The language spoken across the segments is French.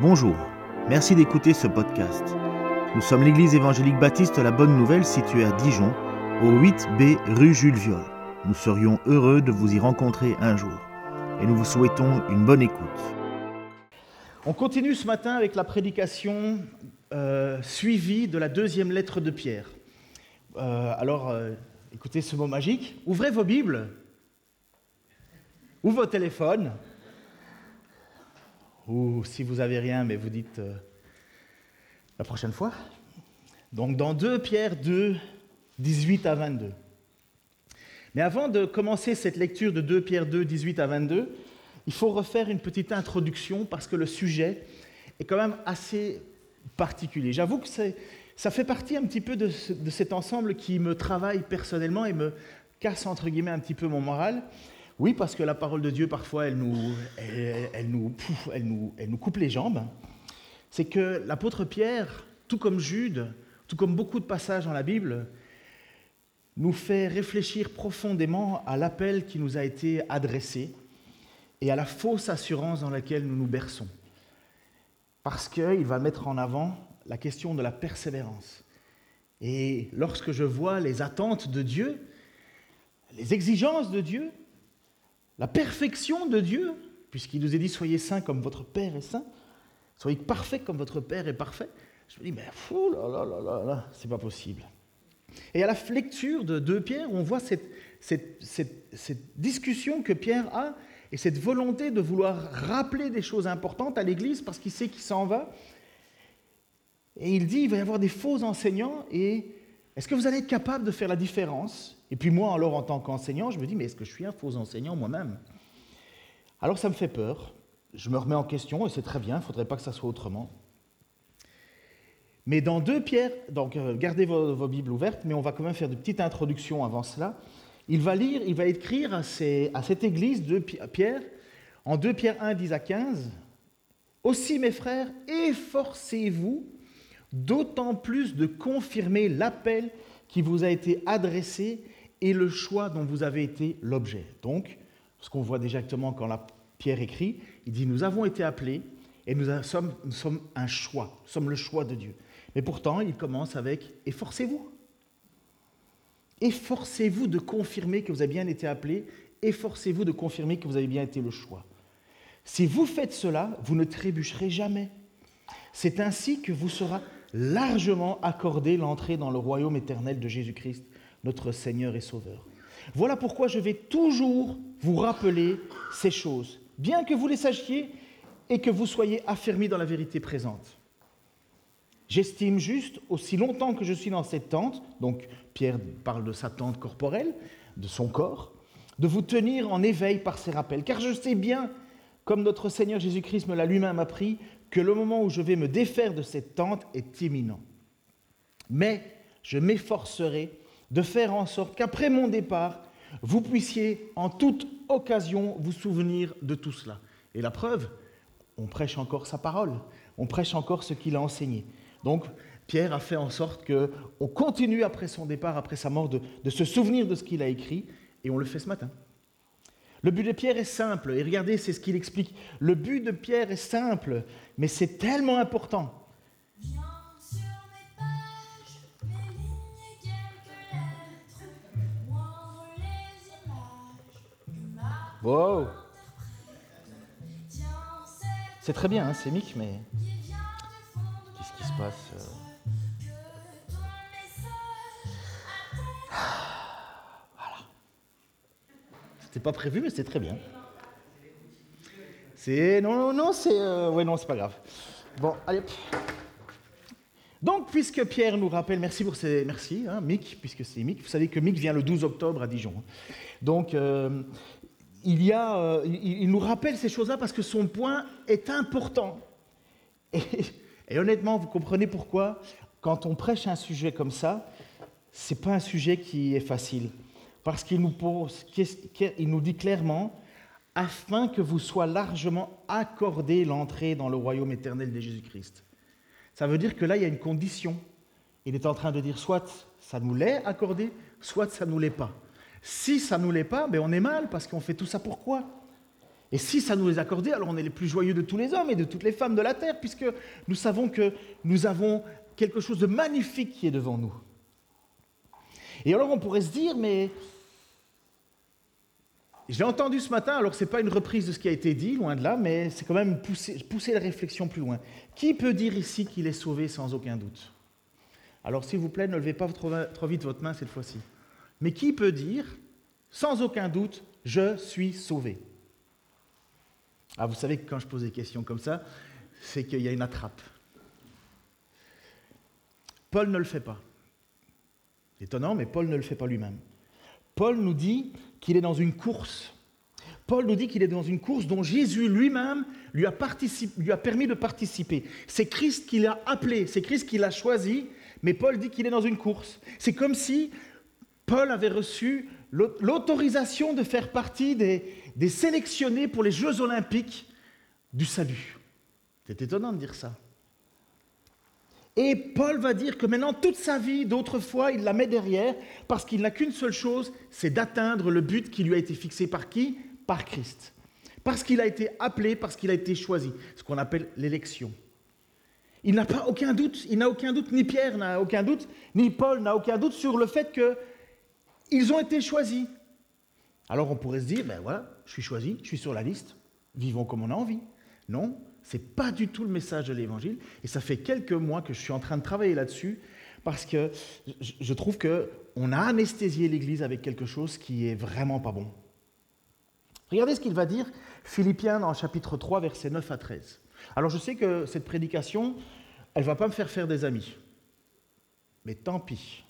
Bonjour, merci d'écouter ce podcast. Nous sommes l'église évangélique baptiste La Bonne Nouvelle située à Dijon, au 8B rue Jules Viol. Nous serions heureux de vous y rencontrer un jour et nous vous souhaitons une bonne écoute. On continue ce matin avec la prédication euh, suivie de la deuxième lettre de Pierre. Euh, alors, euh, écoutez ce mot magique. Ouvrez vos Bibles ou vos téléphones ou si vous n'avez rien, mais vous dites euh, la prochaine fois. Donc dans 2 Pierre 2, 18 à 22. Mais avant de commencer cette lecture de 2 Pierre 2, 18 à 22, il faut refaire une petite introduction parce que le sujet est quand même assez particulier. J'avoue que ça fait partie un petit peu de, de cet ensemble qui me travaille personnellement et me casse entre guillemets un petit peu mon moral. Oui, parce que la parole de Dieu, parfois, elle nous, elle, nous, elle nous, elle nous coupe les jambes. C'est que l'apôtre Pierre, tout comme Jude, tout comme beaucoup de passages dans la Bible, nous fait réfléchir profondément à l'appel qui nous a été adressé et à la fausse assurance dans laquelle nous nous berçons. Parce qu'il va mettre en avant la question de la persévérance. Et lorsque je vois les attentes de Dieu, les exigences de Dieu, la perfection de Dieu, puisqu'il nous est dit soyez saints comme votre Père est saint, soyez parfaits comme votre Père est parfait. Je me dis, mais fou, là, là, là, là, là c'est pas possible. Et à la lecture de 2 Pierre, on voit cette, cette, cette, discussion que Pierre a et cette volonté de vouloir rappeler des choses importantes à l'Église parce qu'il sait qu'il s'en va. Et il dit, il va y avoir des faux enseignants et est-ce que vous allez être capable de faire la différence? Et puis moi, alors, en tant qu'enseignant, je me dis, mais est-ce que je suis un faux enseignant moi-même? Alors ça me fait peur. Je me remets en question, et c'est très bien, il ne faudrait pas que ça soit autrement. Mais dans deux pierres, donc euh, gardez vos, Bibles ouvertes, mais on va quand même faire de petites introductions avant cela. Il va lire, il va écrire à, à cette église de Pierre, en 2 Pierre 1, 10 à 15. Aussi, mes frères, efforcez-vous d'autant plus de confirmer l'appel qui vous a été adressé et le choix dont vous avez été l'objet. Donc, ce qu'on voit directement quand la Pierre écrit, il dit Nous avons été appelés et nous sommes, un choix, nous sommes le choix de Dieu. Mais pourtant, il commence avec Efforcez-vous. Efforcez-vous de confirmer que vous avez bien été appelé, efforcez-vous de confirmer que vous avez bien été le choix. Si vous faites cela, vous ne trébucherez jamais. C'est ainsi que vous sera largement accordé l'entrée dans le royaume éternel de Jésus-Christ notre Seigneur et Sauveur. Voilà pourquoi je vais toujours vous rappeler ces choses, bien que vous les sachiez et que vous soyez affermis dans la vérité présente. J'estime juste, aussi longtemps que je suis dans cette tente, donc Pierre parle de sa tente corporelle, de son corps, de vous tenir en éveil par ces rappels, car je sais bien, comme notre Seigneur Jésus-Christ me l'a lui-même appris, que le moment où je vais me défaire de cette tente est imminent. Mais je m'efforcerai de faire en sorte qu'après mon départ, vous puissiez en toute occasion vous souvenir de tout cela. Et la preuve, on prêche encore sa parole, on prêche encore ce qu'il a enseigné. Donc, Pierre a fait en sorte qu'on continue après son départ, après sa mort, de, de se souvenir de ce qu'il a écrit, et on le fait ce matin. Le but de Pierre est simple, et regardez, c'est ce qu'il explique. Le but de Pierre est simple, mais c'est tellement important. Wow C'est très bien, hein, c'est Mick, mais qu'est-ce qui se passe euh? Pas prévu, mais c'est très bien. C'est non, non, non, c'est euh... ouais, non, c'est pas grave. Bon, allez. Donc, puisque Pierre nous rappelle, merci pour ces, merci, hein, Mick, puisque c'est Mick. Vous savez que Mick vient le 12 octobre à Dijon. Donc, euh, il, y a, euh, il, nous rappelle ces choses-là parce que son point est important. Et, honnêtement, vous comprenez pourquoi, quand on prêche un sujet comme ça, ce n'est pas un sujet qui est facile. Parce qu'il nous, pose, nous dit clairement, afin que vous soit largement accordé l'entrée dans le royaume éternel de Jésus-Christ. Ça veut dire que là, il y a une condition. Il est en train de dire, soit ça nous l'est accordé, soit ça ne nous l'est pas. Si ça ne nous l'est pas, ben on est mal parce qu'on fait tout ça pourquoi Et si ça nous est accordé, alors on est les plus joyeux de tous les hommes et de toutes les femmes de la terre, puisque nous savons que nous avons quelque chose de magnifique qui est devant nous. Et alors on pourrait se dire, mais j'ai entendu ce matin, alors ce n'est pas une reprise de ce qui a été dit, loin de là, mais c'est quand même pousser, pousser la réflexion plus loin. Qui peut dire ici qu'il est sauvé sans aucun doute? Alors s'il vous plaît, ne levez pas trop, trop vite votre main cette fois-ci. Mais qui peut dire, sans aucun doute, je suis sauvé? Ah, vous savez que quand je pose des questions comme ça, c'est qu'il y a une attrape. Paul ne le fait pas. Étonnant, mais Paul ne le fait pas lui-même. Paul nous dit qu'il est dans une course. Paul nous dit qu'il est dans une course dont Jésus lui-même lui, a permis de participer. C'est Christ qui l'a appelé, c'est Christ qui l'a choisi, mais Paul dit qu'il est dans une course. C'est comme si Paul avait reçu l'autorisation de faire partie des sélectionnés pour les Jeux olympiques du salut. C'est étonnant de dire ça. Et Paul va dire que maintenant, toute sa vie d'autrefois, il la met derrière parce qu'il n'a qu'une seule chose, c'est d'atteindre le but qui lui a été fixé par qui? Par Christ. Parce qu'il a été appelé, parce qu'il a été choisi, ce qu'on appelle l'élection. Il n'a pas aucun doute, il n'a aucun doute, ni Pierre n'a aucun doute, ni Paul n'a aucun doute sur le fait qu'ils ont été choisis. Alors on pourrait se dire, ben voilà, je suis choisi, je suis sur la liste, vivons comme on a envie. Non, n'est pas du tout le message de l'Évangile. Et ça fait quelques mois que je suis en train de travailler là-dessus, parce que je trouve qu'on a anesthésié l'Église avec quelque chose qui est vraiment pas bon. Regardez ce qu'il va dire, Philippiens dans le chapitre 3, versets 9 à 13. Alors je sais que cette prédication, elle ne va pas me faire faire des amis. Mais tant pis.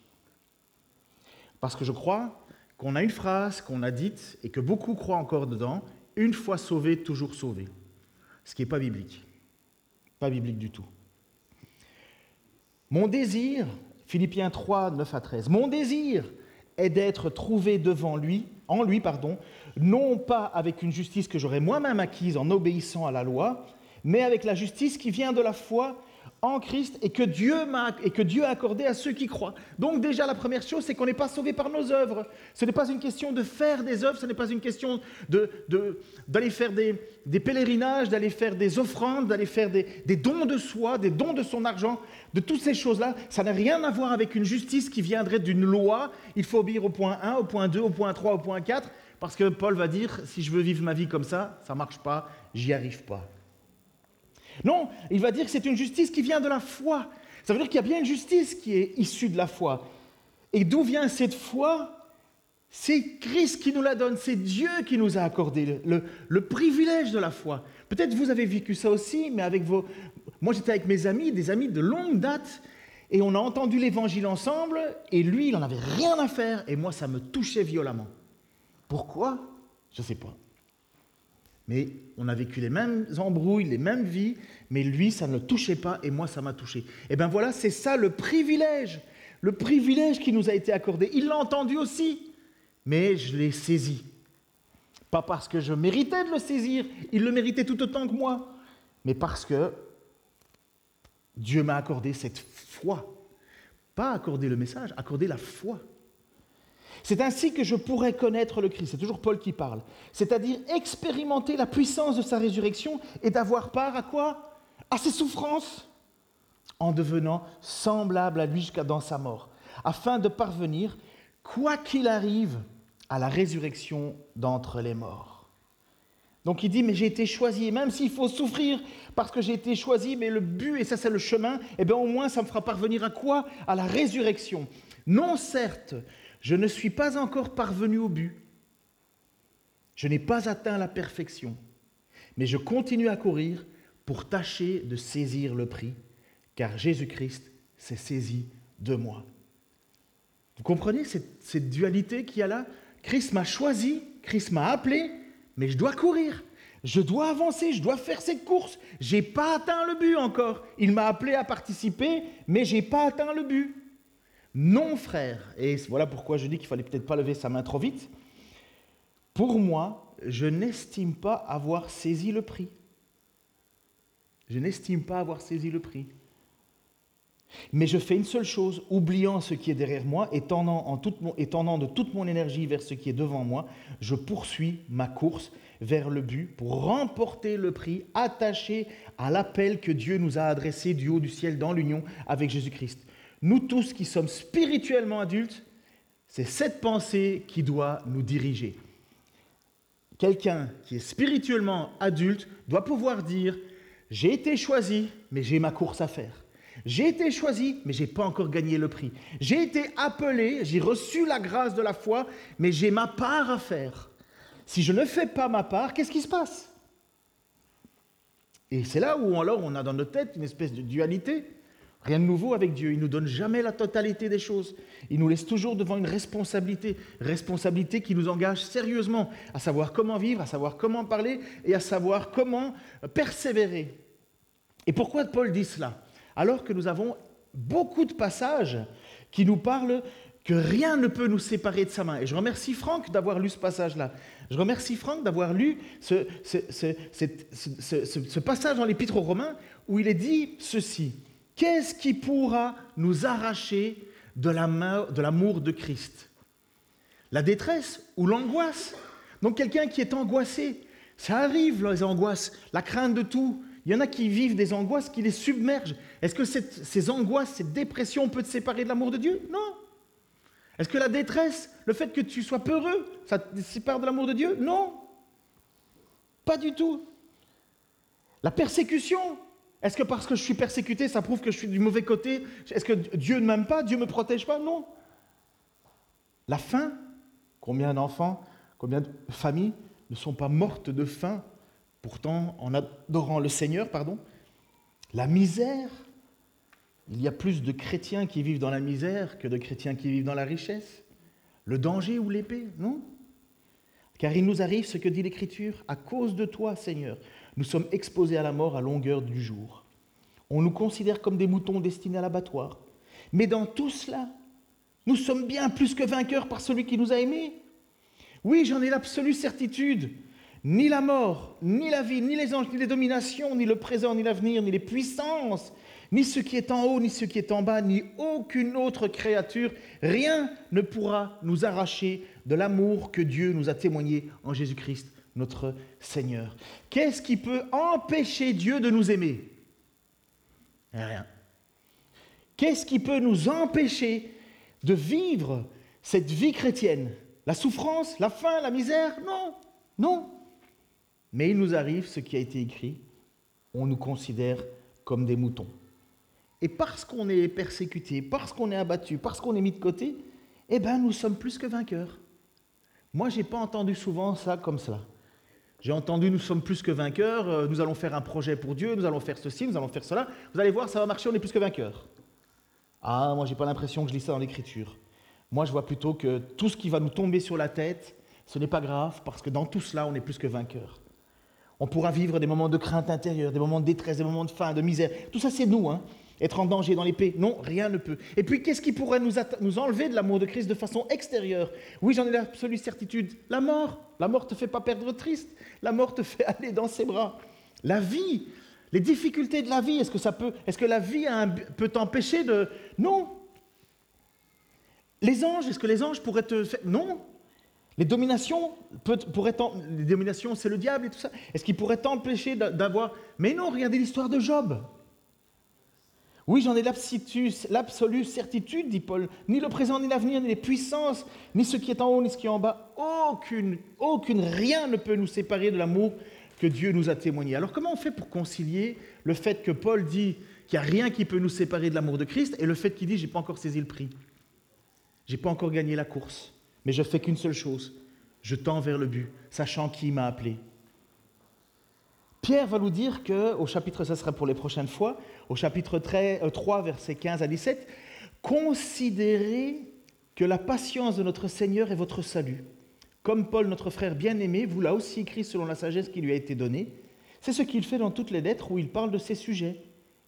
Parce que je crois qu'on a une phrase qu'on a dite et que beaucoup croient encore dedans, une fois sauvé, toujours sauvé. Ce qui n'est pas biblique. Pas biblique du tout. Mon désir, Philippiens 3, 9 à 13, mon désir est d'être trouvé devant lui, en lui, pardon, non pas avec une justice que j'aurais moi-même acquise en obéissant à la loi, mais avec la justice qui vient de la foi en Christ et que Dieu a accordé à ceux qui croient. Donc déjà la première chose c'est qu'on n'est pas sauvé par nos œuvres. Ce n'est pas une question de faire des œuvres, ce n'est pas une question d'aller faire des, pèlerinages, d'aller faire des offrandes, d'aller faire des, dons de soi, des dons de son argent, de toutes ces choses-là. Ça n'a rien à voir avec une justice qui viendrait d'une loi. Il faut obéir au point 1, au point 2, au point 3, au point 4, parce que Paul va dire si je veux vivre ma vie comme ça, ça marche pas, j'y arrive pas. Non, il va dire que c'est une justice qui vient de la foi. Ça veut dire qu'il y a bien une justice qui est issue de la foi. Et d'où vient cette foi? C'est Christ qui nous la donne, c'est Dieu qui nous a accordé le, privilège de la foi. Peut-être vous avez vécu ça aussi, mais avec vos... Moi j'étais avec mes amis, des amis de longue date, et on a entendu l'évangile ensemble, et lui, il n'en avait rien à faire, et moi, ça me touchait violemment. Pourquoi? Je ne sais pas. Mais on a vécu les mêmes embrouilles, les mêmes vies, mais lui, ça ne le touchait pas et moi, ça m'a touché. Et eh bien voilà, c'est ça le privilège, le privilège qui nous a été accordé. Il l'a entendu aussi, mais je l'ai saisi. Pas parce que je méritais de le saisir, il le méritait tout autant que moi, mais parce que Dieu m'a accordé cette foi. Pas accordé le message, accordé la foi. C'est ainsi que je pourrais connaître le Christ. C'est toujours Paul qui parle. C'est-à-dire expérimenter la puissance de sa résurrection et d'avoir part à quoi? À ses souffrances, en devenant semblable à lui jusqu'à dans sa mort, afin de parvenir, quoi qu'il arrive, à la résurrection d'entre les morts. Donc il dit, mais j'ai été choisi, même s'il faut souffrir parce que j'ai été choisi, mais le but, et ça c'est le chemin, eh bien au moins ça me fera parvenir à quoi? À la résurrection. Non certes, je ne suis pas encore parvenu au but. Je n'ai pas atteint la perfection, mais je continue à courir pour tâcher de saisir le prix, car Jésus-Christ s'est saisi de moi. Vous comprenez cette, dualité qu'il y a là? Christ m'a choisi, Christ m'a appelé, mais je dois courir, je dois avancer, je dois faire cette course. Je n'ai pas atteint le but encore. Il m'a appelé à participer, mais je n'ai pas atteint le but. Non, frère, et voilà pourquoi je dis qu'il fallait peut-être pas lever sa main trop vite. Pour moi, je n'estime pas avoir saisi le prix. Je n'estime pas avoir saisi le prix. Mais je fais une seule chose, oubliant ce qui est derrière moi et tendant, en et tendant de toute mon énergie vers ce qui est devant moi, je poursuis ma course vers le but pour remporter le prix attaché à l'appel que Dieu nous a adressé du haut du ciel dans l'union avec Jésus-Christ. Nous tous qui sommes spirituellement adultes, c'est cette pensée qui doit nous diriger. Quelqu'un qui est spirituellement adulte doit pouvoir dire, j'ai été choisi, mais j'ai ma course à faire. J'ai été choisi, mais je n'ai pas encore gagné le prix. J'ai été appelé, j'ai reçu la grâce de la foi, mais j'ai ma part à faire. Si je ne fais pas ma part, qu'est-ce qui se passe? Et c'est là où alors on a dans notre tête une espèce de dualité. Rien de nouveau avec Dieu. Il ne nous donne jamais la totalité des choses. Il nous laisse toujours devant une responsabilité. Responsabilité qui nous engage sérieusement à savoir comment vivre, à savoir comment parler et à savoir comment persévérer. Et pourquoi Paul dit cela? Alors que nous avons beaucoup de passages qui nous parlent que rien ne peut nous séparer de sa main. Et je remercie Franck d'avoir lu ce passage-là. Je remercie Franck d'avoir lu ce, passage dans l'Épître aux Romains où il est dit ceci. Qu'est-ce qui pourra nous arracher de l'amour de Christ? La détresse ou l'angoisse? Donc quelqu'un qui est angoissé, ça arrive les angoisses, la crainte de tout, il y en a qui vivent des angoisses qui les submergent. Est-ce que ces angoisses, cette dépression peut te séparer de l'amour de Dieu? Non. Est-ce que la détresse, le fait que tu sois peureux, ça te sépare de l'amour de Dieu? Non. Pas du tout. La persécution, est-ce que parce que je suis persécuté, ça prouve que je suis du mauvais côté? Est-ce que Dieu ne m'aime pas? Dieu ne me protège pas? Non. La faim, combien d'enfants, combien de familles ne sont pas mortes de faim Pourtant, en adorant le Seigneur, pardon, la misère, il y a plus de chrétiens qui vivent dans la misère que de chrétiens qui vivent dans la richesse. Le danger ou l'épée, non. Car il nous arrive ce que dit l'Écriture, à cause de toi, Seigneur, nous sommes exposés à la mort à longueur du jour. On nous considère comme des moutons destinés à l'abattoir. Mais dans tout cela, nous sommes bien plus que vainqueurs par celui qui nous a aimés. Oui, j'en ai l'absolue certitude. Ni la mort, ni la vie, ni les anges, ni les dominations, ni le présent, ni l'avenir, ni les puissances, ni ce qui est en haut, ni ce qui est en bas, ni aucune autre créature, rien ne pourra nous arracher de l'amour que Dieu nous a témoigné en Jésus-Christ, notre Seigneur. Qu'est-ce qui peut empêcher Dieu de nous aimer? Rien. Qu'est-ce qui peut nous empêcher de vivre cette vie chrétienne? La souffrance, la faim, la misère? Non, non. Mais il nous arrive ce qui a été écrit, on nous considère comme des moutons. Et parce qu'on est persécuté, parce qu'on est abattu, parce qu'on est mis de côté, eh bien nous sommes plus que vainqueurs. Moi, je n'ai pas entendu souvent ça comme ça. J'ai entendu nous sommes plus que vainqueurs, euh, nous allons faire un projet pour Dieu, nous allons faire ceci, nous allons faire cela. Vous allez voir, ça va marcher, on est plus que vainqueurs. Ah, moi, j'ai pas l'impression que je lis ça dans l'Écriture. Moi, je vois plutôt que tout ce qui va nous tomber sur la tête, ce n'est pas grave, parce que dans tout cela, on est plus que vainqueurs. On pourra vivre des moments de crainte intérieure, des moments de détresse, des moments de faim, de misère. Tout ça, c'est nous. Hein. Être en danger dans l'épée, non, rien ne peut. Et puis, qu'est-ce qui pourrait nous, enlever de l'amour de Christ de façon extérieure? Oui, j'en ai l'absolue certitude. La mort. La mort te fait pas perdre triste. La mort te fait aller dans ses bras. La vie. Les difficultés de la vie. Est-ce que ça peut Est-ce que la vie peut t'empêcher de Non. Les anges. Est-ce que les anges pourraient te faire Non. Les dominations, pourraient les dominations, c'est le diable et tout ça. Est-ce qu'il pourrait t'empêcher d'avoir Mais non, regardez l'histoire de Job. Oui, j'en ai l'absolue certitude, dit Paul. Ni le présent, ni l'avenir, ni les puissances, ni ce qui est en haut, ni ce qui est en bas. Aucune, aucune, rien ne peut nous séparer de l'amour que Dieu nous a témoigné. Alors comment on fait pour concilier le fait que Paul dit qu'il n'y a rien qui peut nous séparer de l'amour de Christ et le fait qu'il dit j'ai pas encore saisi le prix, j'ai pas encore gagné la course mais je fais qu'une seule chose, je tends vers le but, sachant qui m'a appelé. Pierre va nous dire que, au chapitre, ça sera pour les prochaines fois, au chapitre 3, versets 15 à 17, considérez que la patience de notre Seigneur est votre salut. Comme Paul, notre frère bien-aimé, vous l'a aussi écrit selon la sagesse qui lui a été donnée. C'est ce qu'il fait dans toutes les lettres où il parle de ces sujets.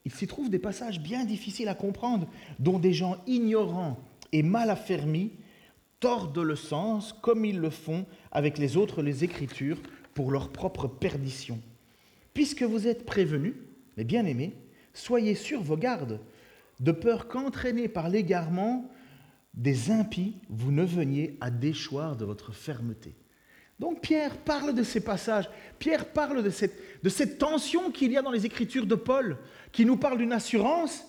Il s'y trouve des passages bien difficiles à comprendre, dont des gens ignorants et mal affermis tordent le sens comme ils le font avec les autres les Écritures pour leur propre perdition. Puisque vous êtes prévenus, mes bien-aimés, soyez sur vos gardes. de peur qu'entraînés par l'égarement des impies, vous ne veniez à déchoir de votre fermeté. Donc Pierre parle de ces passages, Pierre parle de cette, tension qu'il y a dans les écritures de Paul, qui nous parle d'une assurance,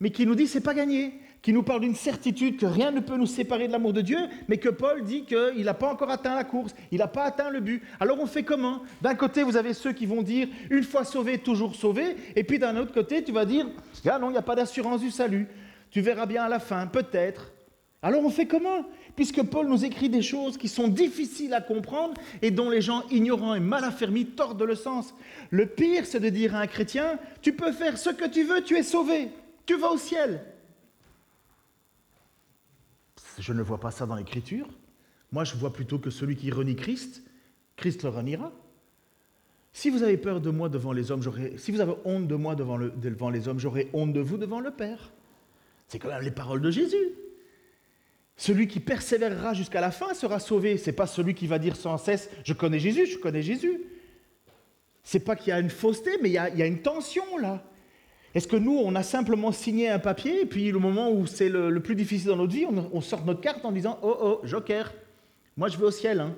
mais qui nous dit c'est pas gagné, qui nous parle d'une certitude que rien ne peut nous séparer de l'amour de Dieu, mais que Paul dit qu'il n'a pas encore atteint la course, il n'a pas atteint le but. Alors on fait comment? D'un côté, vous avez ceux qui vont dire une fois sauvé, toujours sauvé, et puis d'un autre côté, tu vas dire ah non, il n'y a pas d'assurance du salut. Tu verras bien à la fin, peut-être. Alors on fait comment? Puisque Paul nous écrit des choses qui sont difficiles à comprendre et dont les gens ignorants et mal affermis tordent le sens. Le pire, c'est de dire à un chrétien, tu peux faire ce que tu veux, tu es sauvé, tu vas au ciel. Je ne vois pas ça dans l'Écriture. Moi, je vois plutôt que celui qui renie Christ, Christ le reniera. Si vous avez peur de moi devant les hommes, si vous avez honte de moi devant, le, devant les hommes, j'aurai honte de vous devant le Père. C'est quand même les paroles de Jésus. Celui qui persévérera jusqu'à la fin sera sauvé. C'est pas celui qui va dire sans cesse Je connais Jésus, je connais Jésus. C'est pas qu'il y a une fausseté, mais il y a une tension là. Est-ce que nous, on a simplement signé un papier, et puis le moment où c'est le, plus difficile dans notre vie, on, sort notre carte en disant Oh, oh, joker, moi je vais au ciel. Hein.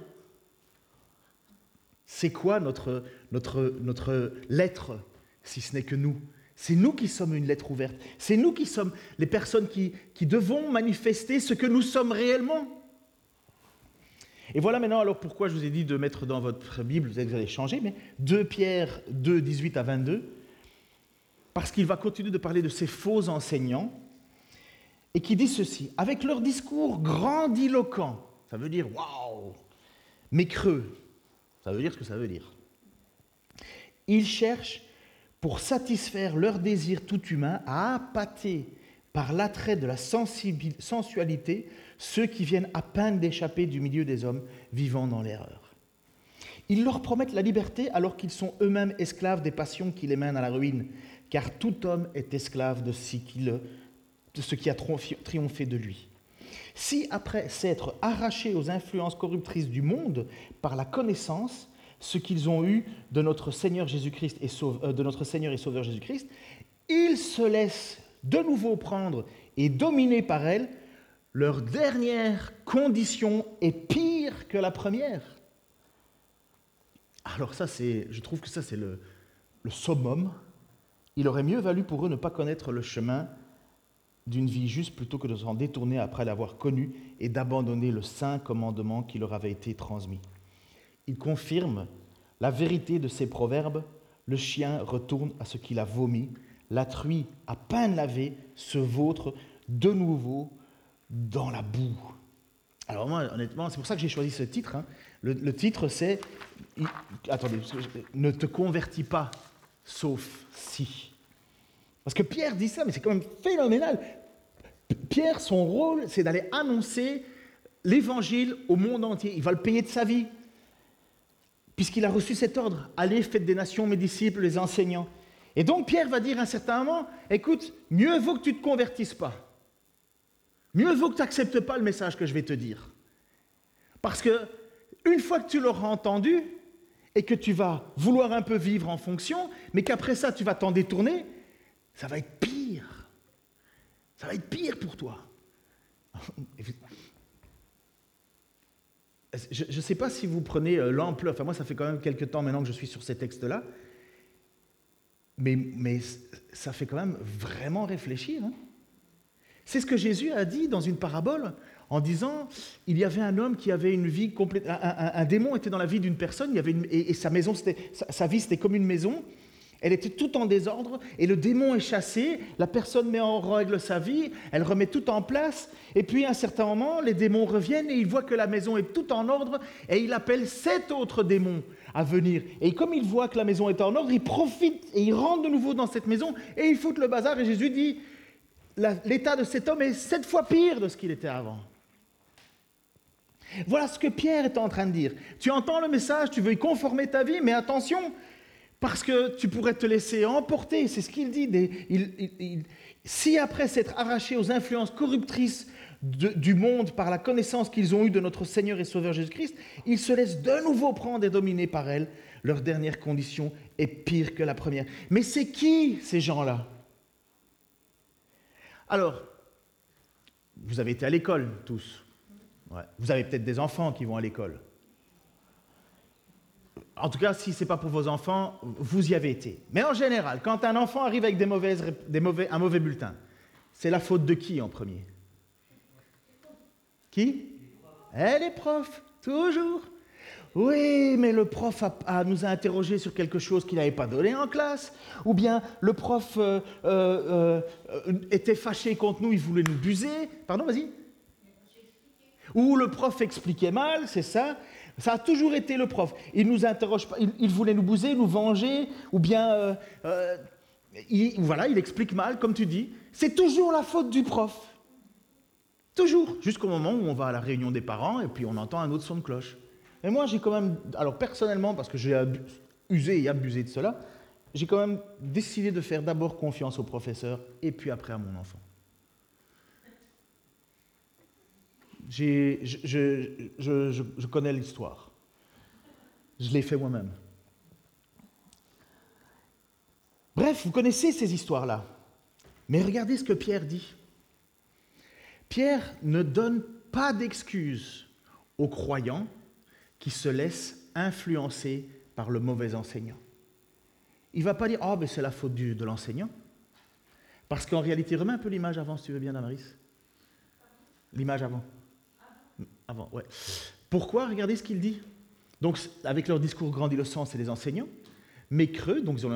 C'est quoi notre, lettre, si ce n'est que nous? C'est nous qui sommes une lettre ouverte. C'est nous qui sommes les personnes qui, qui devons manifester ce que nous sommes réellement. Et voilà maintenant alors pourquoi je vous ai dit de mettre dans votre Bible, vous allez changer, mais 2 Pierre 2, 18 à 22 parce qu'il va continuer de parler de ces faux enseignants, et qui dit ceci, avec leur discours grandiloquent, ça veut dire waouh, mais creux, ça veut dire ce que ça veut dire. Ils cherchent, pour satisfaire leur désir tout humain, à appâter par l'attrait de la sensualité ceux qui viennent à peine d'échapper du milieu des hommes vivant dans l'erreur. Ils leur promettent la liberté alors qu'ils sont eux-mêmes esclaves des passions qui les mènent à la ruine car tout homme est esclave de ce qui, a triomphé de lui. Si après s'être arrachés aux influences corruptrices du monde par la connaissance, ce qu'ils ont eu de notre Seigneur Jésus-Christ et euh, de notre Seigneur et Sauveur Jésus-Christ, ils se laissent de nouveau prendre et dominer par elle, leur dernière condition est pire que la première. Alors ça, c'est, je trouve que ça, c'est le, le summum il aurait mieux valu pour eux ne pas connaître le chemin d'une vie juste plutôt que de s'en détourner après l'avoir connu et d'abandonner le saint commandement qui leur avait été transmis. Il confirme la vérité de ces proverbes. Le chien retourne à ce qu'il a vomi, la truie à peine lavée se vautre de nouveau dans la boue. Alors moi, honnêtement, c'est pour ça que j'ai choisi ce titre. Hein. Le, le, titre, c'est... Attendez, ne te convertis pas, sauf si. Parce que Pierre dit ça, mais c'est quand même phénoménal. Pierre, son rôle, c'est d'aller annoncer l'évangile au monde entier. Il va le payer de sa vie, puisqu'il a reçu cet ordre. Allez, faites des nations mes disciples, les enseignants. Et donc Pierre va dire à un certain moment, écoute, mieux vaut que tu ne te convertisses pas. Mieux vaut que tu n'acceptes pas le message que je vais te dire. Parce que une fois que tu l'auras entendu et que tu vas vouloir un peu vivre en fonction, mais qu'après ça tu vas t'en détourner, ça va être pire. Ça va être pire pour toi. Je ne sais pas si vous prenez euh, l'ampleur, enfin moi ça fait quand même quelques temps maintenant que je suis sur ces textes-là, mais, ça fait quand même vraiment réfléchir. Hein. C'est ce que Jésus a dit dans une parabole en disant il y avait un homme qui avait une vie complète, un, démon était dans la vie d'une personne, et, sa maison, sa vie c'était comme une maison, elle était tout en désordre et le démon est chassé, la personne met en règle sa vie, elle remet tout en place et puis à un certain moment, les démons reviennent et il voit que la maison est tout en ordre et il appelle sept autres démons à venir. Et comme il voit que la maison est en ordre, il profite et il rentre de nouveau dans cette maison et il fout le bazar et Jésus dit l'état de cet homme est sept fois pire de ce qu'il était avant. Voilà ce que Pierre est en train de dire. Tu entends le message, tu veux y conformer ta vie, mais attention, parce que tu pourrais te laisser emporter, c'est ce qu'il dit. si après s'être arraché aux influences corruptrices du monde par la connaissance qu'ils ont eue de notre Seigneur et Sauveur Jésus-Christ, ils se laissent de nouveau prendre et dominer par elles, leur dernière condition est pire que la première. Mais c'est qui ces gens-là? Alors, vous avez été à l'école tous. Vous avez peut-être des enfants qui vont à l'école. En tout cas, si ce n'est pas pour vos enfants, vous y avez été. Mais en général, quand un enfant arrive avec des mauvaises, un mauvais bulletin, c'est la faute de qui en premier? Qui? Eh, les profs, toujours. Oui, mais le prof nous a interrogés sur quelque chose qu'il n'avait pas donné en classe. Ou bien le prof euh, euh, euh, était fâché contre nous, il voulait nous buser. Pardon, vas-y. Ou le prof expliquait mal, c'est ça. Ça a toujours été le prof. Il nous interroge pas, il, voulait nous bouser, nous venger, ou bien, il, voilà, il explique mal, comme tu dis. C'est toujours la faute du prof. Toujours. Jusqu'au moment où on va à la réunion des parents et puis on entend un autre son de cloche. Et moi, j'ai quand même, alors personnellement, parce que j'ai usé et abusé de cela, j'ai quand même décidé de faire d'abord confiance au professeur et puis après à mon enfant. Je, connais l'histoire. Je l'ai fait moi-même. Bref, vous connaissez ces histoires-là. Mais regardez ce que Pierre dit. Pierre ne donne pas d'excuses aux croyants qui se laisse influencer par le mauvais enseignant. Il ne va pas dire oh, c'est la faute de l'enseignant. Parce qu'en réalité, remets un peu l'image avant, si tu veux bien, Damaris. L'image avant. Avant, ouais. Pourquoi Regardez ce qu'il dit? Donc, avec leur discours grandiloquent, c'est les enseignants, mais creux, donc ils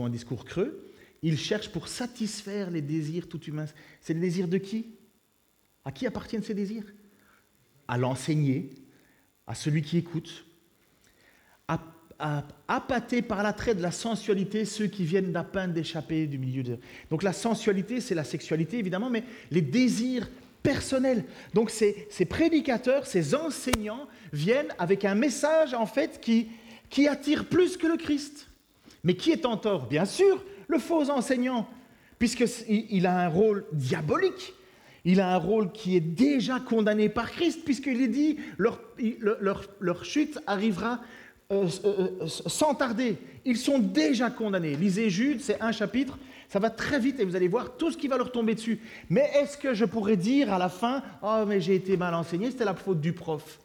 ont, un, discours creux, ils cherchent pour satisfaire les désirs tout humains. C'est les désirs de qui? À qui appartiennent ces désirs? À l'enseigner, à celui qui écoute, à, appâter par l'attrait de la sensualité ceux qui viennent d'à peine d'échapper du milieu de... Donc la sensualité, c'est la sexualité évidemment, mais les désirs personnels. Donc ces, prédicateurs, ces enseignants viennent avec un message en fait qui, attire plus que le Christ. Mais qui est en tort? Bien sûr, le faux enseignant, puisqu'il a un rôle diabolique. Il a un rôle qui est déjà condamné par Christ, puisqu'il est dit, leur, chute arrivera euh, euh, sans tarder. Ils sont déjà condamnés. Lisez Jude, c'est un chapitre, ça va très vite et vous allez voir tout ce qui va leur tomber dessus. Mais est-ce que je pourrais dire à la fin, oh mais j'ai été mal enseigné, c'était la faute du prof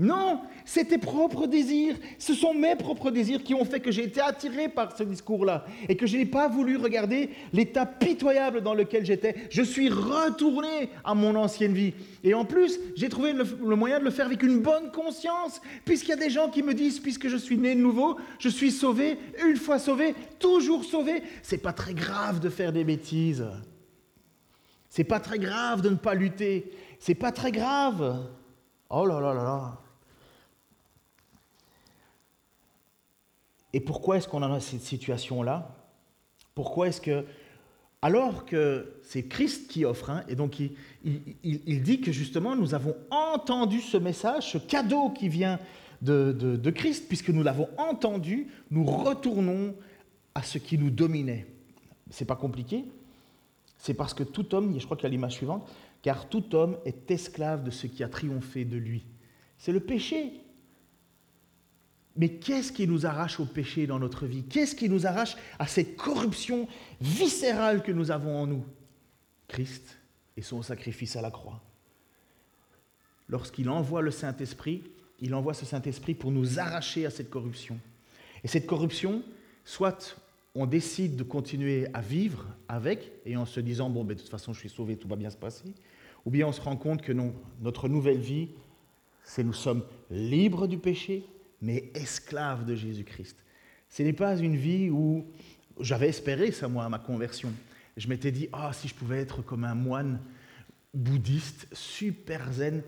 non, c'est tes propres désirs. Ce sont mes propres désirs qui ont fait que j'ai été attiré par ce discours-là et que je n'ai pas voulu regarder l'état pitoyable dans lequel j'étais. Je suis retourné à mon ancienne vie. Et en plus, j'ai trouvé le, moyen de le faire avec une bonne conscience, puisqu'il y a des gens qui me disent, puisque je suis né de nouveau, je suis sauvé, une fois sauvé, toujours sauvé. C'est pas très grave de faire des bêtises. C'est pas très grave de ne pas lutter. C'est pas très grave. Oh là là là là. Et pourquoi est-ce qu'on a cette situation-là? Pourquoi est-ce que, alors que c'est Christ qui offre, hein, et donc il, dit que justement nous avons entendu ce message, ce cadeau qui vient de, de Christ, puisque nous l'avons entendu, nous retournons à ce qui nous dominait. C'est pas compliqué. C'est parce que tout homme, je crois qu'il y a l'image suivante, car tout homme est esclave de ce qui a triomphé de lui. C'est le péché. Mais qu'est-ce qui nous arrache au péché dans notre vie? Qu'est-ce qui nous arrache à cette corruption viscérale que nous avons en nous? Christ et son sacrifice à la croix. Lorsqu'il envoie le Saint-Esprit, il envoie ce Saint-Esprit pour nous arracher à cette corruption. Et cette corruption, soit on décide de continuer à vivre avec, et en se disant, bon, ben, de toute façon, je suis sauvé, tout va bien se passer, ou bien on se rend compte que non, notre nouvelle vie, c'est nous sommes libres du péché, mais esclave de Jésus-Christ. Ce n'est pas une vie où j'avais espéré ça, moi, ma conversion. Je m'étais dit, ah, si je pouvais être comme un moine bouddhiste, super zen.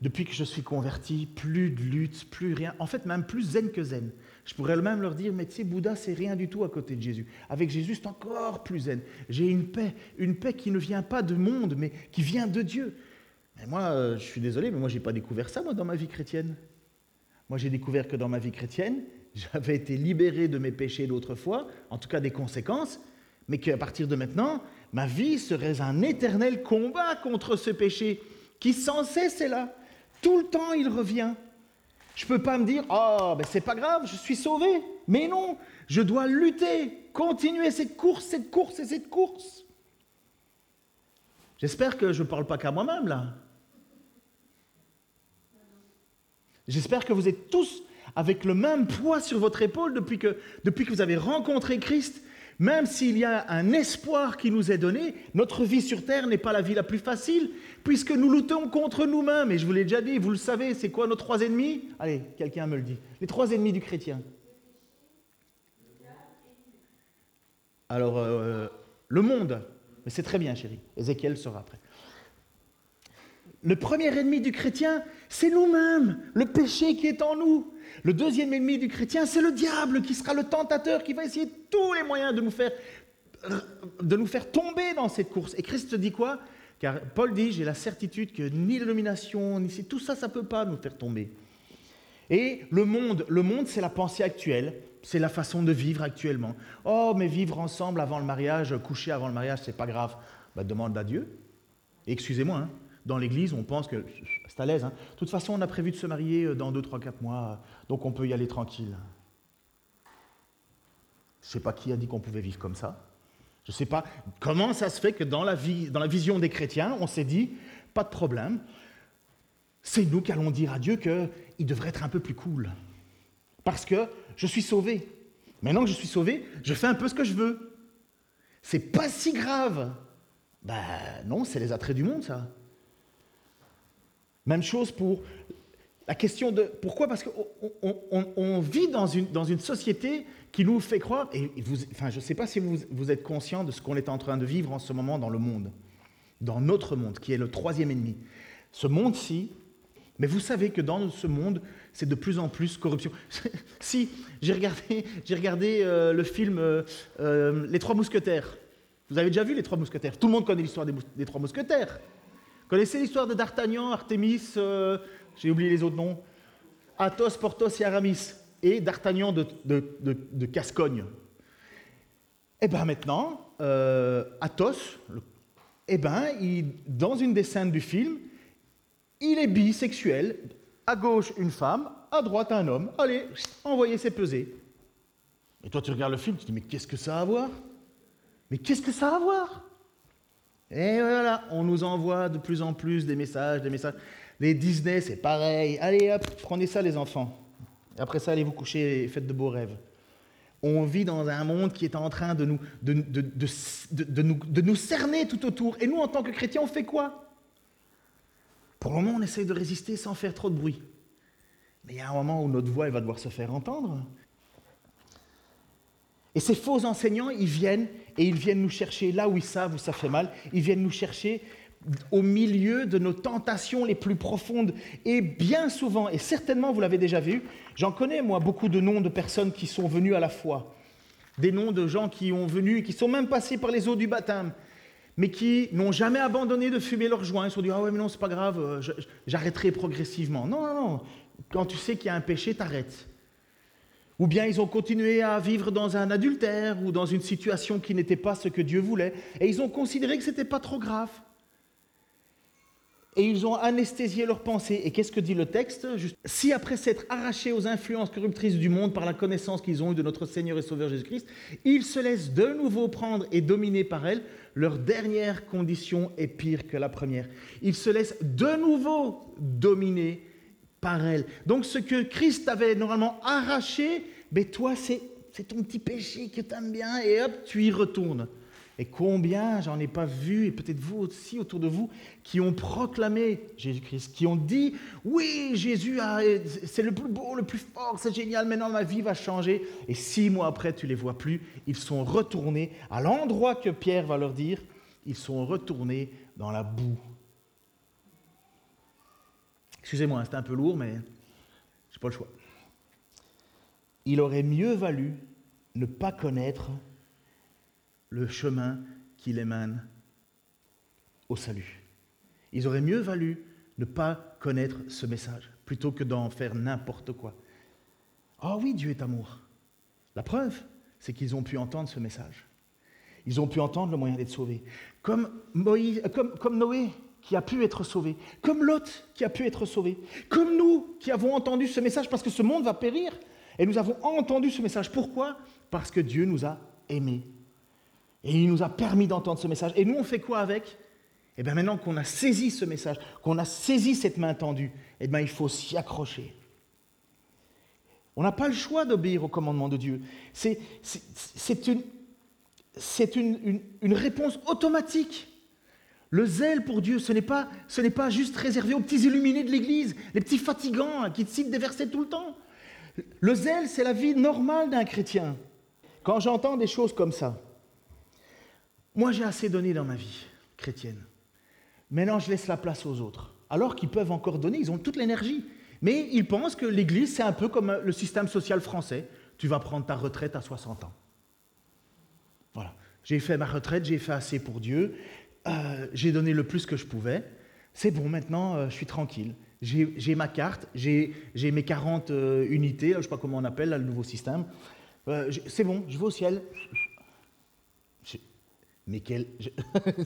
Depuis que je suis converti, plus de lutte, plus rien. En fait, même plus zen que zen. Je pourrais même leur dire, mais tu sais, Bouddha, c'est rien du tout à côté de Jésus. Avec Jésus, c'est encore plus zen. J'ai une paix, une paix qui ne vient pas du monde, mais qui vient de Dieu. Mais moi, euh, je suis désolé, mais moi, je n'ai pas découvert ça, moi, dans ma vie chrétienne. Moi, j'ai découvert que dans ma vie chrétienne, j'avais été libéré de mes péchés d'autrefois, en tout cas des conséquences, mais qu'à partir de maintenant, ma vie serait un éternel combat contre ce péché qui sans cesse est là. Tout le temps, il revient. Je ne peux pas me dire, oh, ben c'est pas grave, je suis sauvé. Mais non, je dois lutter, continuer cette course, cette course et cette course. J'espère que je ne parle pas qu'à moi-même là. J'espère que vous êtes tous avec le même poids sur votre épaule depuis que, depuis que vous avez rencontré Christ. Même s'il y a un espoir qui nous est donné, notre vie sur terre n'est pas la vie la plus facile, puisque nous luttons contre nous-mêmes. Et je vous l'ai déjà dit, vous le savez, c'est quoi nos trois ennemis? Allez, quelqu'un me le dit. Les trois ennemis du chrétien. Alors, euh, le monde, mais c'est très bien, chérie. Ézéchiel sera après. Le premier ennemi du chrétien, c'est nous-mêmes, le péché qui est en nous. Le deuxième ennemi du chrétien, c'est le diable qui sera le tentateur, qui va essayer tous les moyens de nous faire, de nous faire tomber dans cette course. Et Christ dit quoi? Car Paul dit, j'ai la certitude que ni l'illumination, ni tout ça, ça ne peut pas nous faire tomber. Et le monde, le monde, c'est la pensée actuelle, c'est la façon de vivre actuellement. Oh, mais vivre ensemble avant le mariage, coucher avant le mariage, c'est pas grave. Bah, demande à Dieu. excusez-moi, hein, dans l'église, on pense que c'est à l'aise. Hein. De toute façon, on a prévu de se marier euh, dans 2, 3, 4 mois, donc on peut y aller tranquille. Je ne sais pas qui a dit qu'on pouvait vivre comme ça. Je ne sais pas comment ça se fait que dans la, dans la vision des chrétiens, on s'est dit, pas de problème, c'est nous qui allons dire à Dieu qu'il devrait être un peu plus cool. Parce que je suis sauvé. Maintenant que je suis sauvé, je fais un peu ce que je veux. C'est pas si grave. Ben non, c'est les attraits du monde, ça. Même chose pour la question de pourquoi Parce qu'on vit dans une, dans une société qui nous fait croire, et vous, enfin, je ne sais pas si vous, vous êtes conscient de ce qu'on est en train de vivre en ce moment dans le monde, dans notre monde, qui est le troisième ennemi. Ce monde-ci, mais vous savez que dans ce monde, c'est de plus en plus corruption. si, j'ai regardé, j'ai regardé euh, le film euh, euh, Les Trois Mousquetaires. Vous avez déjà vu Les Trois Mousquetaires? Tout le monde connaît l'histoire des Trois Mousquetaires. Connaissez l'histoire de D'Artagnan, Artémis, euh, j'ai oublié les autres noms, Athos, Porthos et Aramis, et D'Artagnan de, Cascogne. Et eh bien maintenant, euh, Athos, eh ben, dans une des scènes du film, il est bisexuel, à gauche une femme, à droite un homme. Allez, envoyez ses pesées. Et toi tu regardes le film, tu te dis mais qu'est-ce que ça a à voir? Mais qu'est-ce que ça a à voir? Et voilà, on nous envoie de plus en plus des messages, des messages. Les Disney, c'est pareil. Allez hop, prenez ça les enfants. Après ça, allez vous coucher et faites de beaux rêves. On vit dans un monde qui est en train de nous, de, nous, de nous cerner tout autour. Et nous, en tant que chrétiens, on fait quoi? Pour le moment, on essaye de résister sans faire trop de bruit. Mais il y a un moment où notre voix elle va devoir se faire entendre. Et ces faux enseignants, ils viennent et ils viennent nous chercher là où ils savent où ça fait mal. Ils viennent nous chercher au milieu de nos tentations les plus profondes. Et bien souvent, et certainement vous l'avez déjà vu, j'en connais moi beaucoup de noms de personnes qui sont venues à la foi. Des noms de gens qui ont venu, qui sont même passés par les eaux du baptême, mais qui n'ont jamais abandonné de fumer leurs joints. Ils se sont dit Ah ouais, mais non, c'est pas grave, euh, j'arrêterai progressivement. Non, non, non. Quand tu sais qu'il y a un péché, t'arrêtes. Ou bien ils ont continué à vivre dans un adultère ou dans une situation qui n'était pas ce que Dieu voulait. Et ils ont considéré que ce n'était pas trop grave. Et ils ont anesthésié leurs pensées. Et qu'est-ce que dit le texte? Si après s'être arrachés aux influences corruptrices du monde par la connaissance qu'ils ont eue de notre Seigneur et Sauveur Jésus-Christ, ils se laissent de nouveau prendre et dominer par elles, leur dernière condition est pire que la première. Ils se laissent de nouveau dominer par elle. Donc ce que Christ avait normalement arraché, mais toi, c'est, ton petit péché que tu aimes bien, et hop, tu y retournes. Et combien, j'en ai pas vu, et peut-être vous aussi autour de vous, qui ont proclamé Jésus-Christ, qui ont dit, oui, Jésus, c'est le plus beau, le plus fort, c'est génial, maintenant ma vie va changer. Et six mois après, tu les vois plus, ils sont retournés à l'endroit que Pierre va leur dire, ils sont retournés dans la boue Excusez-moi, c'était un peu lourd, mais je n'ai pas le choix. Il aurait mieux valu ne pas connaître le chemin qui les mène au salut. Il aurait mieux valu ne pas connaître ce message plutôt que d'en faire n'importe quoi. Oh oui, Dieu est amour. La preuve, c'est qu'ils ont pu entendre ce message. Ils ont pu entendre le moyen d'être sauvés. Comme, Moïse, comme, comme Noé, qui a pu être sauvé, comme Lot qui a pu être sauvé, comme nous qui avons entendu ce message parce que ce monde va périr. Et nous avons entendu ce message. Pourquoi? Parce que Dieu nous a aimés. Et il nous a permis d'entendre ce message. Et nous, on fait quoi avec? Et bien maintenant qu'on a saisi ce message, qu'on a saisi cette main tendue, et bien il faut s'y accrocher. On n'a pas le choix d'obéir au commandement de Dieu. C'est une, réponse automatique. Le zèle pour Dieu, ce n'est pas, pas juste réservé aux petits illuminés de l'Église, les petits fatigants qui citent des versets tout le temps. Le zèle, c'est la vie normale d'un chrétien. Quand j'entends des choses comme ça, moi j'ai assez donné dans ma vie chrétienne. Maintenant, je laisse la place aux autres. Alors qu'ils peuvent encore donner, ils ont toute l'énergie. Mais ils pensent que l'Église, c'est un peu comme le système social français. Tu vas prendre ta retraite à 60 ans. Voilà. J'ai fait ma retraite, j'ai fait assez pour Dieu, euh, j'ai donné le plus que je pouvais. C'est bon, maintenant, euh, je suis tranquille. J'ai ma carte, j'ai mes 40 euh, unités, je ne sais pas comment on appelle le nouveau système. c'est bon, je vais au ciel. mais quel.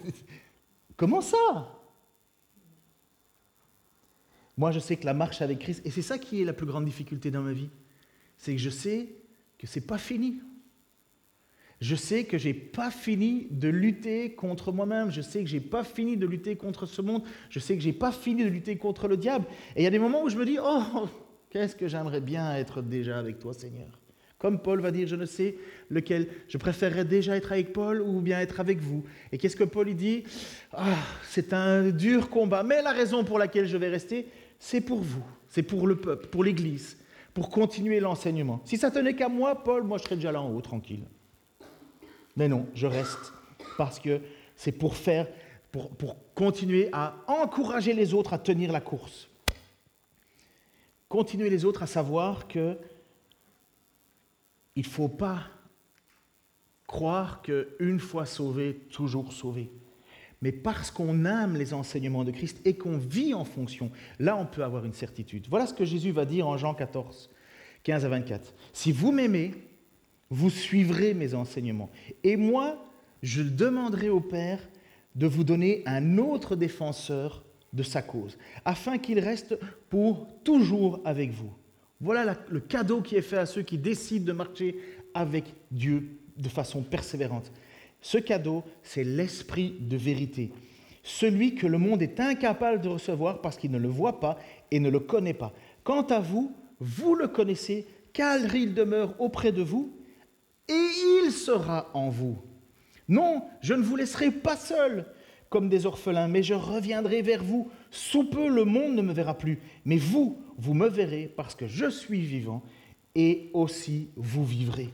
Comment ça? Moi, je sais que la marche avec Christ, et c'est ça qui est la plus grande difficulté dans ma vie, c'est que je sais que c'est pas fini. Je sais que j'ai pas fini de lutter contre moi-même. Je sais que j'ai pas fini de lutter contre ce monde. Je sais que j'ai pas fini de lutter contre le diable. Et il y a des moments où je me dis, oh, qu'est-ce que j'aimerais bien être déjà avec toi, Seigneur. Comme Paul va dire, je ne sais lequel, je préférerais déjà être avec Paul ou bien être avec vous. Et qu'est-ce que Paul il dit? Ah, C'est un dur combat, mais la raison pour laquelle je vais rester, c'est pour vous, c'est pour le peuple, pour l'Église, pour continuer l'enseignement. Si ça tenait qu'à moi, Paul, moi je serais déjà là en haut, tranquille. Mais non, je reste parce que c'est pour faire, pour, pour continuer à encourager les autres à tenir la course. Continuer les autres à savoir que il ne faut pas croire qu'une fois sauvé, toujours sauvé. Mais parce qu'on aime les enseignements de Christ et qu'on vit en fonction, là on peut avoir une certitude. Voilà ce que Jésus va dire en Jean 14, 15 à 24. Si vous m'aimez, vous suivrez mes enseignements. Et moi, je demanderai au Père de vous donner un autre défenseur de sa cause, afin qu'il reste pour toujours avec vous. Voilà le cadeau qui est fait à ceux qui décident de marcher avec Dieu de façon persévérante. Ce cadeau, c'est l'esprit de vérité, celui que le monde est incapable de recevoir parce qu'il ne le voit pas et ne le connaît pas. Quant à vous, vous le connaissez car il demeure auprès de vous et il sera en vous. Non, je ne vous laisserai pas seul comme des orphelins, mais je reviendrai vers vous. Sous peu, le monde ne me verra plus, mais vous, vous me verrez parce que je suis vivant et aussi vous vivrez.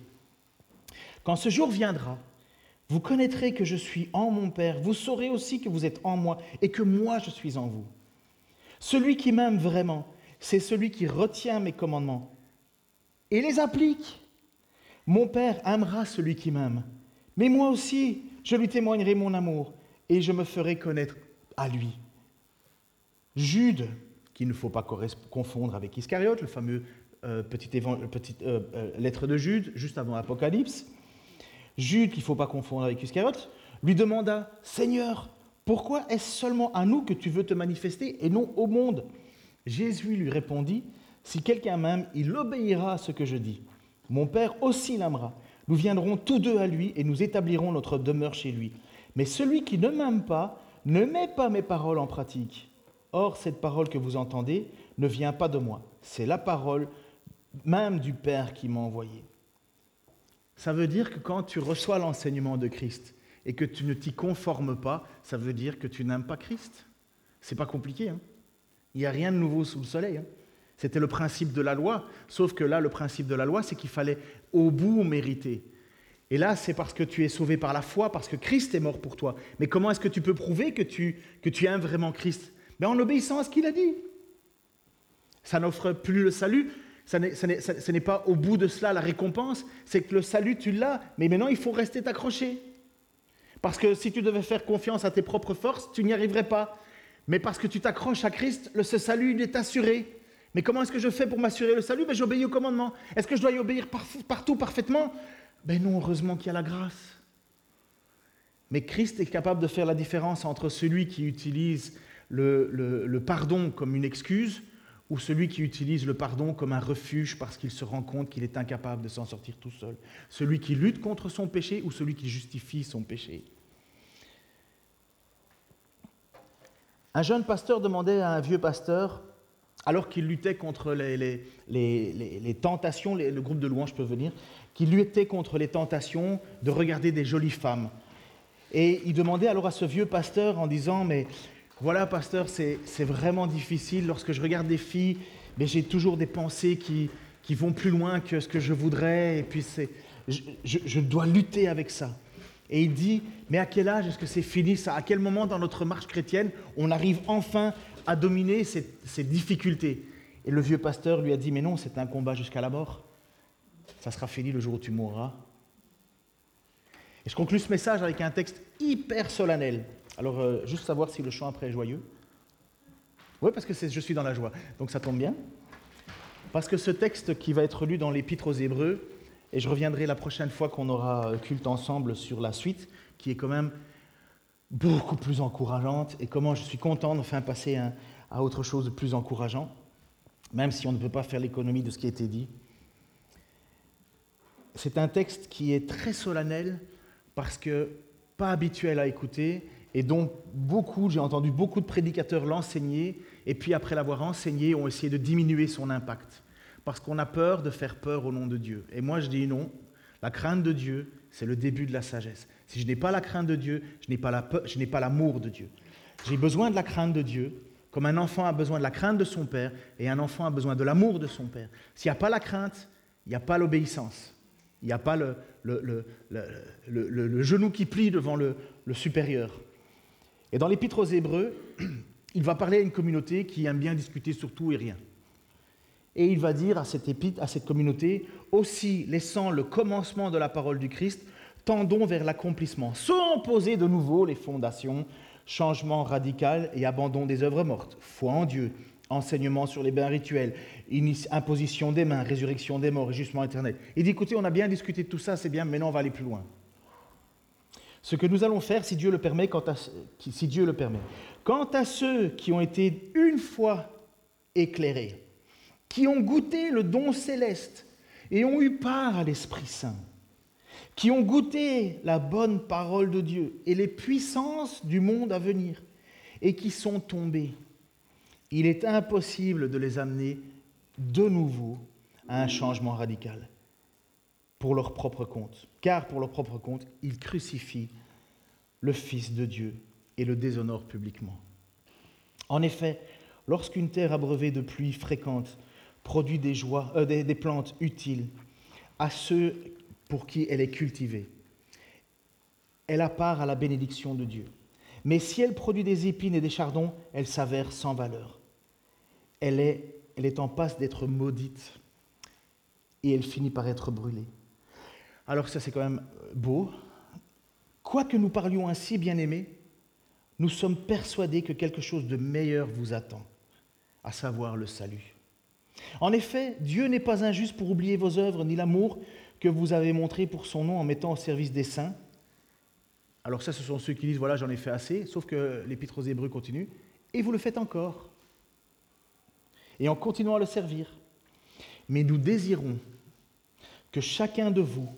Quand ce jour viendra, vous connaîtrez que je suis en mon Père, vous saurez aussi que vous êtes en moi et que moi je suis en vous. Celui qui m'aime vraiment, c'est celui qui retient mes commandements et les applique. Mon Père aimera celui qui m'aime. Mais moi aussi, je lui témoignerai mon amour et je me ferai connaître à lui. Jude, qu'il ne faut pas confondre avec Iscariote, le fameux euh, petit petite euh, euh, lettre de Jude, juste avant l'Apocalypse, Jude, qu'il ne faut pas confondre avec Iscariote, lui demanda, Seigneur, pourquoi est-ce seulement à nous que tu veux te manifester et non au monde? Jésus lui répondit, Si quelqu'un m'aime, il obéira à ce que je dis. Mon Père aussi l'aimera. Nous viendrons tous deux à lui et nous établirons notre demeure chez lui. Mais celui qui ne m'aime pas ne met pas mes paroles en pratique. Or, cette parole que vous entendez ne vient pas de moi. C'est la parole même du Père qui m'a envoyé. Ça veut dire que quand tu reçois l'enseignement de Christ et que tu ne t'y conformes pas, ça veut dire que tu n'aimes pas Christ. C'est pas compliqué. Hein Il n'y a rien de nouveau sous le soleil. Hein c'était le principe de la loi, sauf que là, le principe de la loi, c'est qu'il fallait au bout mériter. Et là, c'est parce que tu es sauvé par la foi, parce que Christ est mort pour toi. Mais comment est-ce que tu peux prouver que tu, aimes vraiment Christ? Ben, En obéissant à ce qu'il a dit. Ça n'offre plus le salut, ce n'est pas au bout de cela la récompense, c'est que le salut, tu l'as, mais maintenant, il faut rester accroché. Parce que si tu devais faire confiance à tes propres forces, tu n'y arriverais pas. Mais parce que tu t'accroches à Christ, ce salut, il est assuré. Mais comment est-ce que je fais pour m'assurer le salut? Ben, J'obéis au commandement. Est-ce que je dois y obéir partout, parfaitement? Ben non, heureusement qu'il y a la grâce. Mais Christ est capable de faire la différence entre celui qui utilise le, le pardon comme une excuse ou celui qui utilise le pardon comme un refuge parce qu'il se rend compte qu'il est incapable de s'en sortir tout seul. Celui qui lutte contre son péché ou celui qui justifie son péché. Un jeune pasteur demandait à un vieux pasteur, alors qu'il luttait contre les, tentations, le groupe de louanges peut venir, qu'il luttait contre les tentations de regarder des jolies femmes. Et il demandait alors à ce vieux pasteur en disant, mais voilà pasteur, c'est vraiment difficile, lorsque je regarde des filles, mais j'ai toujours des pensées qui, qui vont plus loin que ce que je voudrais, et puis je, je dois lutter avec ça. Et il dit, mais à quel âge est-ce que c'est fini ça? À quel moment dans notre marche chrétienne on arrive enfin à dominer ces, difficultés Et le vieux pasteur lui a dit, mais non, c'est un combat jusqu'à la mort. Ça sera fini le jour où tu mourras. Et je conclus ce message avec un texte hyper solennel. Alors, euh, juste savoir si le chant après est joyeux. Oui, parce que je suis dans la joie. Donc ça tombe bien. Parce que ce texte qui va être lu dans l'Épître aux Hébreux, et je reviendrai la prochaine fois qu'on aura culte ensemble sur la suite, qui est quand même beaucoup plus encourageante, et comment je suis content d'enfin passer à autre chose de plus encourageant, même si on ne peut pas faire l'économie de ce qui a été dit. C'est un texte qui est très solennel, parce que pas habituel à écouter, et dont beaucoup, j'ai entendu beaucoup de prédicateurs l'enseigner, et puis après l'avoir enseigné, ont essayé de diminuer son impact parce qu'on a peur de faire peur au nom de Dieu. Et moi, je dis non. La crainte de Dieu, c'est le début de la sagesse. Si je n'ai pas la crainte de Dieu, je n'ai pas l'amour de Dieu. J'ai besoin de la crainte de Dieu, comme un enfant a besoin de la crainte de son père, et un enfant a besoin de l'amour de son père. S'il n'y a pas la crainte, il n'y a pas l'obéissance. Il n'y a pas le, le, genou qui plie devant le, supérieur. Et dans l'Épître aux Hébreux, il va parler à une communauté qui aime bien discuter sur tout et rien. Et il va dire à cette épître, à cette communauté, aussi laissant le commencement de la parole du Christ, tendons vers l'accomplissement, sans poser de nouveau les fondations, changement radical et abandon des œuvres mortes, foi en Dieu, enseignement sur les bains rituels, imposition des mains, résurrection des morts et jugement éternel. Il dit, écoutez, on a bien discuté de tout ça, c'est bien, maintenant on va aller plus loin. Ce que nous allons faire, quant à, si Dieu le permet. Quant à ceux qui ont été une fois éclairés, qui ont goûté le don céleste et ont eu part à l'Esprit Saint, qui ont goûté la bonne parole de Dieu et les puissances du monde à venir, et qui sont tombés. Il est impossible de les amener de nouveau à un changement radical pour leur propre compte, car pour leur propre compte, ils crucifient le Fils de Dieu et le déshonorent publiquement. En effet, lorsqu'une terre abreuvée de pluie fréquente produit des, joies, euh, des, plantes utiles à ceux pour qui elle est cultivée. Elle a part à la bénédiction de Dieu. Mais si elle produit des épines et des chardons, elle s'avère sans valeur. Elle est, elle est en passe d'être maudite et elle finit par être brûlée. Alors ça c'est quand même beau. Quoique nous parlions ainsi, bien-aimés, nous sommes persuadés que quelque chose de meilleur vous attend, à savoir le salut. En effet, Dieu n'est pas injuste pour oublier vos œuvres ni l'amour que vous avez montré pour son nom en mettant au service des saints. Alors ça, ce sont ceux qui disent, voilà, j'en ai fait assez, sauf que l'épître aux Hébreux continue, et vous le faites encore. Et en continuant à le servir. Mais nous désirons que chacun de vous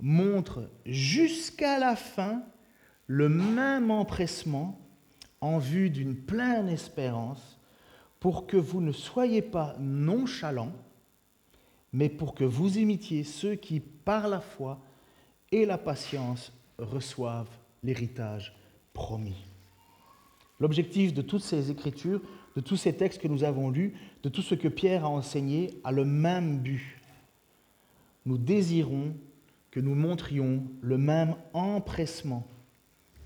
montre jusqu'à la fin le même empressement en vue d'une pleine espérance pour que vous ne soyez pas nonchalants, mais pour que vous imitiez ceux qui, par la foi et la patience, reçoivent l'héritage promis. L'objectif de toutes ces écritures, de tous ces textes que nous avons lus, de tout ce que Pierre a enseigné, a le même but. Nous désirons que nous montrions le même empressement,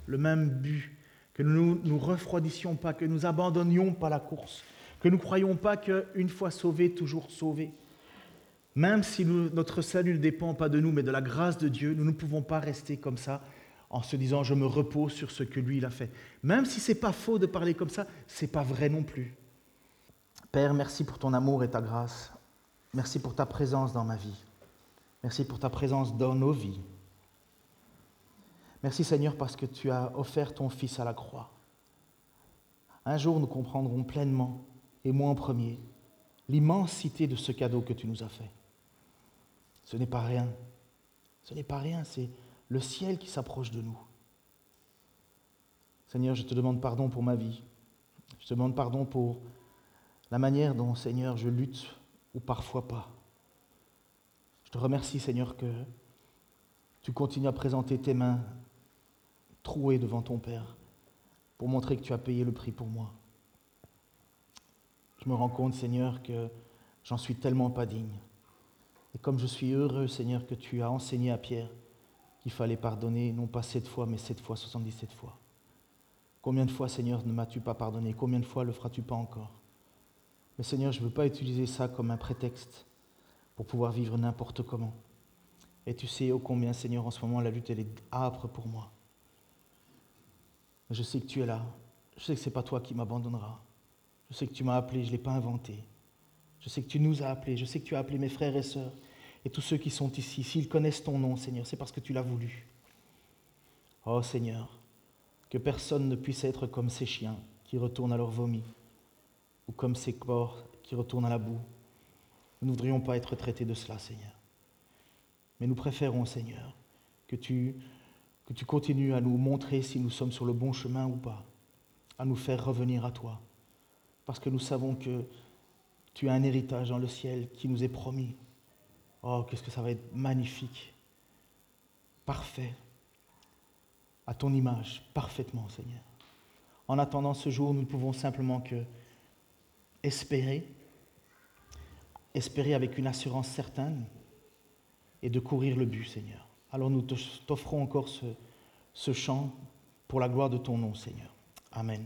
le même but, que nous ne nous refroidissions pas, que nous abandonnions pas la course, que nous ne croyons pas qu'une fois sauvé, toujours sauvé. Même si notre salut ne dépend pas de nous, mais de la grâce de Dieu, nous ne pouvons pas rester comme ça en se disant je me repose sur ce que lui il a fait. Même si c'est pas faux de parler comme ça, c'est pas vrai non plus. Père, merci pour ton amour et ta grâce. Merci pour ta présence dans ma vie. Merci pour ta présence dans nos vies. Merci Seigneur parce que tu as offert ton Fils à la croix. Un jour nous comprendrons pleinement et moi en premier, l'immensité de ce cadeau que tu nous as fait. Ce n'est pas rien. Ce n'est pas rien, c'est le ciel qui s'approche de nous. Seigneur, je te demande pardon pour ma vie. Je te demande pardon pour la manière dont, Seigneur, je lutte ou parfois pas. Je te remercie, Seigneur, que tu continues à présenter tes mains trouées devant ton Père pour montrer que tu as payé le prix pour moi. Je me rends compte, Seigneur, que j'en suis tellement pas digne. Et comme je suis heureux, Seigneur, que tu as enseigné à Pierre qu'il fallait pardonner, non pas sept fois, mais sept fois, soixante-dix-sept fois. Combien de fois, Seigneur, ne m'as-tu pas pardonné? Combien de fois le feras-tu pas encore? Mais Seigneur, je ne veux pas utiliser ça comme un prétexte pour pouvoir vivre n'importe comment. Et tu sais ô combien, Seigneur, en ce moment, la lutte, elle est âpre pour moi. Je sais que tu es là. Je sais que ce n'est pas toi qui m'abandonneras. Je sais que tu m'as appelé, je ne l'ai pas inventé. Je sais que tu nous as appelés. Je sais que tu as appelé mes frères et sœurs. Et tous ceux qui sont ici, s'ils connaissent ton nom, Seigneur, c'est parce que tu l'as voulu. Oh Seigneur, que personne ne puisse être comme ces chiens qui retournent à leur vomi, ou comme ces corps qui retournent à la boue. Nous ne voudrions pas être traités de cela, Seigneur. Mais nous préférons, Seigneur, que tu, que tu continues à nous montrer si nous sommes sur le bon chemin ou pas, à nous faire revenir à toi, parce que nous savons que tu as un héritage dans le ciel qui nous est promis. Oh, qu'est-ce que ça va être magnifique, parfait, à ton image, parfaitement, Seigneur. En attendant ce jour, nous ne pouvons simplement que espérer, espérer avec une assurance certaine et de courir le but, Seigneur. Alors nous t'offrons encore ce, ce chant pour la gloire de ton nom, Seigneur. Amen.